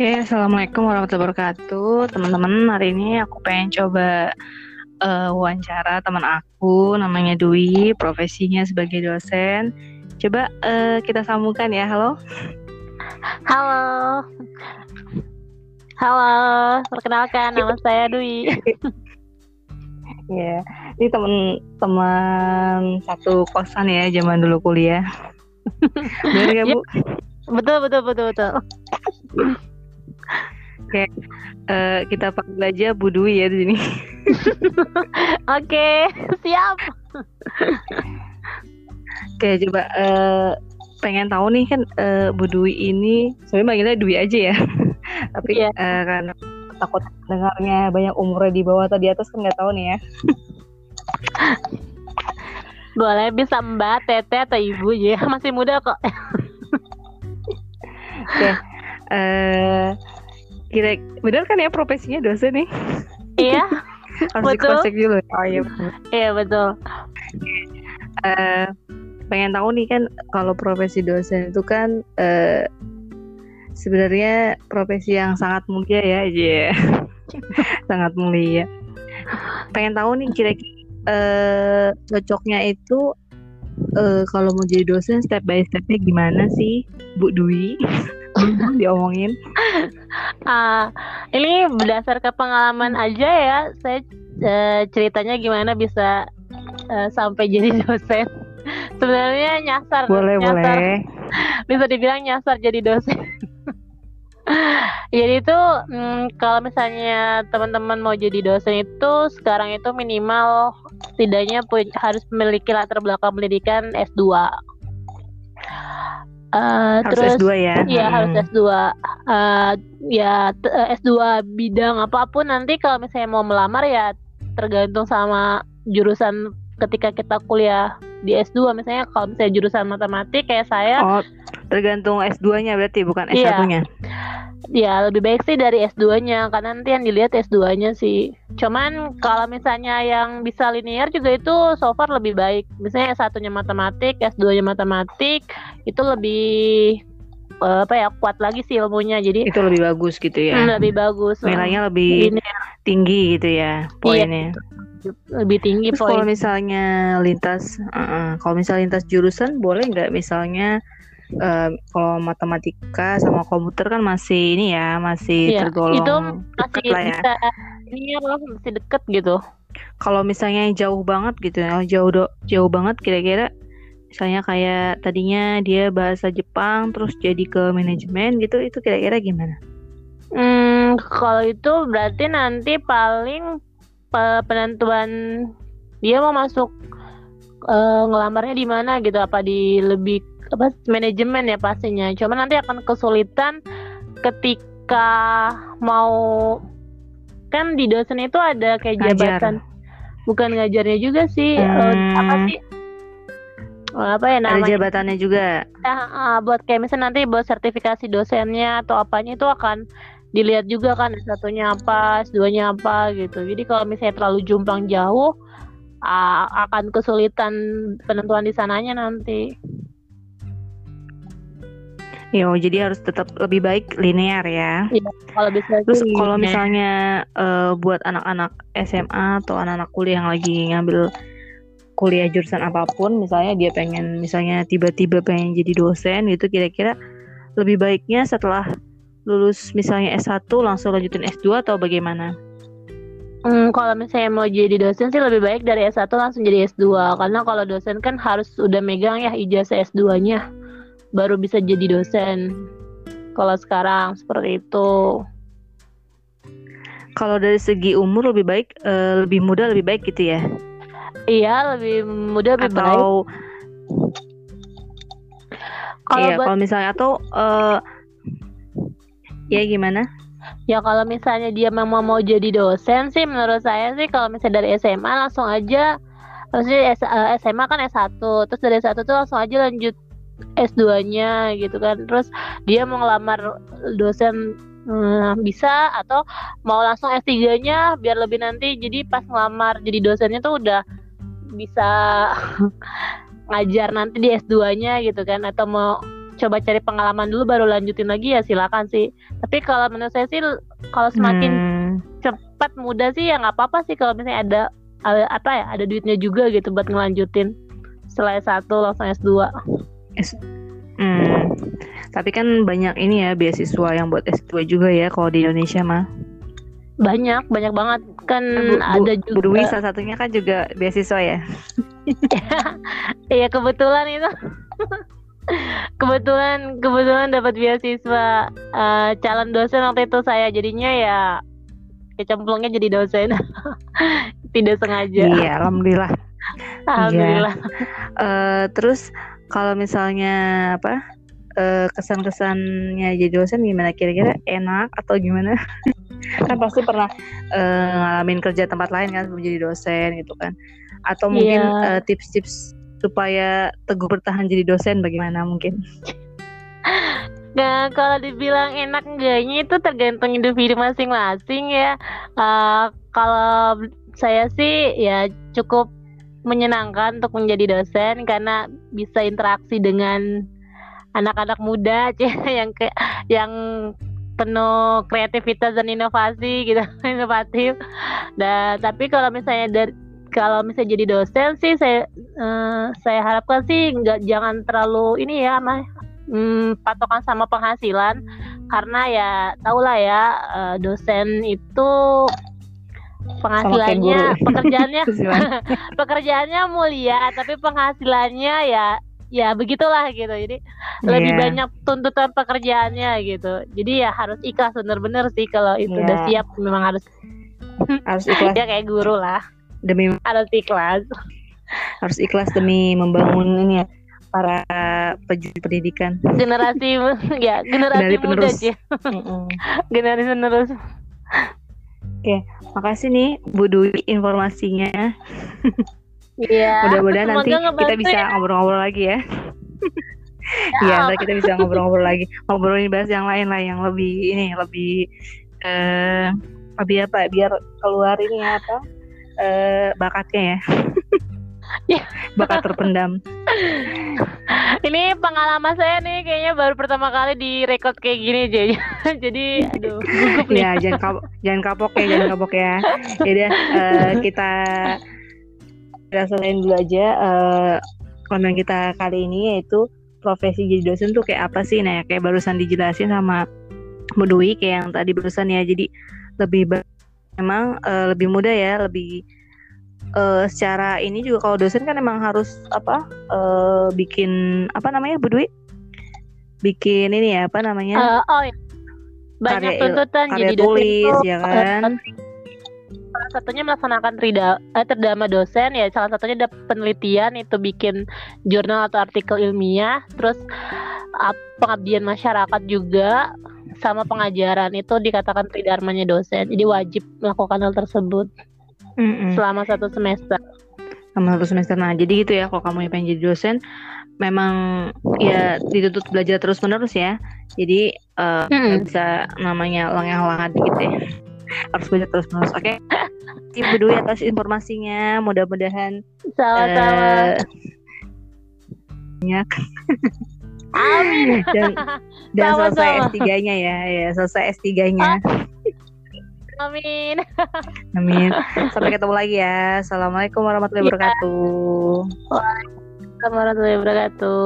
Oke, Assalamualaikum warahmatullahi wabarakatuh. Teman-teman, hari ini aku pengen coba uh, wawancara teman aku, namanya Dwi, profesinya sebagai dosen. Coba uh, kita sambungkan ya, halo. Halo. Halo, perkenalkan nama saya Dwi. Ya, yeah. ini teman-teman satu kosan ya, zaman dulu kuliah. Benar ya, Bu? Betul, betul, betul, betul. Oke, uh, kita panggil aja Bu Dwi ya di sini. Oke, siap. Oke, coba uh, pengen tahu nih kan uh, Bu Dwi ini sebenarnya manggilnya Dwi aja ya. Tapi yeah. Iya. uh, karena takut dengarnya banyak umurnya di bawah atau di atas kan nggak tahu nih ya. Boleh bisa Mbak, Tete atau Ibu ya, masih muda kok. Oke. Uh, kira benar kan ya profesinya dosen nih? Iya. Harus betul. dulu. Oh iya. Betul iya betul. Uh, pengen tahu nih kan kalau profesi dosen itu kan uh, sebenarnya profesi yang sangat mulia ya aja yeah. sangat mulia. Pengen tahu nih kira-kira uh, cocoknya itu uh, kalau mau jadi dosen step by stepnya gimana sih Bu Dwi diomongin. Uh, ini berdasar ke pengalaman aja ya. Saya uh, ceritanya gimana bisa uh, sampai jadi dosen. Sebenarnya nyasar boleh nyasar, boleh. Bisa dibilang nyasar jadi dosen. Jadi itu hmm, kalau misalnya teman-teman mau jadi dosen itu sekarang itu minimal setidaknya harus memiliki latar belakang pendidikan S2 Uh, harus terus S2 ya. Iya, hmm. harus S2. Uh, ya S2 bidang apa pun nanti kalau misalnya mau melamar ya tergantung sama jurusan ketika kita kuliah di S2 misalnya kalau misalnya jurusan matematik kayak saya Oh, tergantung S2-nya berarti bukan S1-nya. Iya ya lebih baik sih dari S2-nya karena nanti yang dilihat S2-nya sih. Cuman kalau misalnya yang bisa linear juga itu so far lebih baik. Misalnya S1-nya matematik, S2-nya matematik itu lebih uh, apa ya kuat lagi sih ilmunya. Jadi itu lebih bagus gitu ya. Hmm, lebih bagus. Nilainya lebih linear. tinggi gitu ya poinnya. Iya lebih tinggi Terus poin. kalau misalnya lintas uh, uh, kalau misalnya lintas jurusan boleh nggak misalnya uh, kalau matematika sama komputer kan masih ini ya masih iya, tergolong itu masih lah ya. bisa ini ya masih deket gitu kalau misalnya jauh banget gitu ya jauh do, jauh banget kira-kira misalnya kayak tadinya dia bahasa Jepang terus jadi ke manajemen gitu itu kira-kira gimana? Hmm, kalau itu berarti nanti paling penentuan dia mau masuk uh, ngelamarnya di mana gitu apa di lebih apa manajemen ya pastinya. Cuma nanti akan kesulitan ketika mau kan di dosen itu ada kayak Ngajar. jabatan bukan ngajarnya juga sih eh, hmm. apa sih oh, apa ya namanya ada jabatannya juga ya, uh, buat kayak misalnya nanti buat sertifikasi dosennya atau apanya itu akan dilihat juga kan satunya apa S2-nya apa gitu jadi kalau misalnya terlalu jumpang jauh uh, akan kesulitan penentuan di sananya nanti Yo, jadi harus tetap lebih baik linear ya. Iya, kalau bisa. Terus kalau misalnya uh, buat anak-anak SMA atau anak-anak kuliah yang lagi ngambil kuliah jurusan apa pun, misalnya dia pengen misalnya tiba-tiba pengen jadi dosen gitu, kira-kira lebih baiknya setelah lulus misalnya S1 langsung lanjutin S2 atau bagaimana? Hmm, kalau misalnya mau jadi dosen sih lebih baik dari S1 langsung jadi S2 karena kalau dosen kan harus udah megang ya ijazah S2-nya baru bisa jadi dosen. Kalau sekarang seperti itu. Kalau dari segi umur lebih baik uh, lebih muda lebih baik gitu ya? Iya lebih muda lebih atau baik. Kalau iya, buat... kalau misalnya atau uh, ya gimana ya kalau misalnya dia memang mau jadi dosen sih menurut saya sih kalau misalnya dari SMA langsung aja maksudnya SMA kan S1 terus dari S1 tuh langsung aja lanjut S2-nya gitu kan. Terus dia mau ngelamar dosen hmm, bisa atau mau langsung S3-nya biar lebih nanti jadi pas ngelamar jadi dosennya tuh udah bisa ngajar nanti di S2-nya gitu kan atau mau coba cari pengalaman dulu baru lanjutin lagi ya silakan sih. Tapi kalau menurut saya sih kalau semakin Hmm, cepat mudah sih ya nggak apa-apa sih kalau misalnya ada ada- apa ya ada duitnya juga gitu buat ngelanjutin. Setelah S1 langsung S2 hmm. Tapi kan banyak ini ya beasiswa yang buat S2 juga ya kalau di Indonesia mah. banyak banyak banget. Kan Bu, Bu- ada Bu Dwi juga salah satunya kan juga beasiswa ya. iya kebetulan itu kebetulan kebetulan dapat beasiswa eh, calon dosen waktu itu saya jadinya ya kecemplungnya jadi dosen tidak sengaja Iya, alhamdulillah. alhamdulillah Eh, terus kalau misalnya apa eh, kesan-kesannya jadi dosen gimana kira-kira enak atau gimana? kan pasti pernah eh, ngalamin kerja tempat lain kan sebelum jadi dosen gitu kan? Atau mungkin Iya. eh, tips-tips supaya teguh bertahan jadi dosen bagaimana mungkin? Nah, kalau dibilang enak enggaknya itu tergantung individu masing-masing ya. Eh, kalau saya sih ya cukup menyenangkan untuk menjadi dosen karena bisa interaksi dengan anak-anak muda yang ke yang penuh kreativitas dan inovasi gitu, inovatif. Dan tapi kalau misalnya dari kalau misalnya jadi dosen sih saya eh, saya harapkan sih nggak jangan terlalu ini ya Mas hmm, patokan sama penghasilan. Karena ya tau lah ya eh, dosen itu penghasilannya pekerjaannya pekerjaannya mulia tapi penghasilannya ya ya begitulah gitu. Jadi lebih Iya. banyak tuntutan pekerjaannya gitu. Jadi ya harus ikhlas bener-bener sih kalau itu Iya. udah siap memang harus harus ikhlas. ya kayak guru lah demi harus ikhlas harus ikhlas demi membangun ini ya para pejuang pendidikan. generasi ya generasi Dari muda penerus. sih generasi penerus Makasih nih Bu Dwi informasinya. Iya. Mudah-mudahan nanti kita bisa ya. ngobrol-ngobrol lagi ya. Iya, ntar kita bisa ngobrol-ngobrol lagi. Ngobrolin bahas yang lain lah yang lebih ini lebih eh lebih apa? ya, Biar keluar ini ya, apa? Eh bakatnya ya. Iya. Bakat terpendam. Ini pengalaman saya nih kayaknya baru pertama kali direkod kayak gini jadi jadi aduh gugup nih. Ya, jangan kapok, jangan kapok ya, jangan kapok ya. Jadi kita kita selain dulu aja eh konten kita kali ini yaitu profesi jadi dosen tuh kayak apa sih? Nah, kayak barusan dijelasin sama Bu Dwi kayak yang tadi barusan ya. Jadi lebih memang eh, lebih mudah ya, lebih eh, secara ini juga kalau dosen kan emang harus apa? eh, bikin apa namanya Bu Dwi? Bikin ini ya, apa namanya? Eh, oh iya. banyak Karya- tuntutan karya jadi dosen tulis tuh, ya kan? salah satunya melaksanakan trida, eh, terdama dosen ya salah satunya ada penelitian itu bikin jurnal atau artikel ilmiah terus ap- pengabdian masyarakat juga sama pengajaran itu dikatakan tridharmanya dosen jadi wajib melakukan hal tersebut Mm-mm. selama satu semester sama satu semester. Nah, jadi gitu ya kalau kamu yang pengen jadi dosen memang ya dituntut belajar terus menerus ya. Jadi Mm-mm. nggak bisa namanya lengah-lengah dikit ya. Harus belajar terus menerus. Oke. Terima kasih atas informasinya. Mudah-mudahan sama-sama eh, banyak amin dan dan Sama-sama. selesai S3-nya ya. Ya, selesai S3-nya. amin Amin. Sampai ketemu lagi ya. Assalamualaikum warahmatullahi Iya. wabarakatuh. warahmatullahi wabarakatuh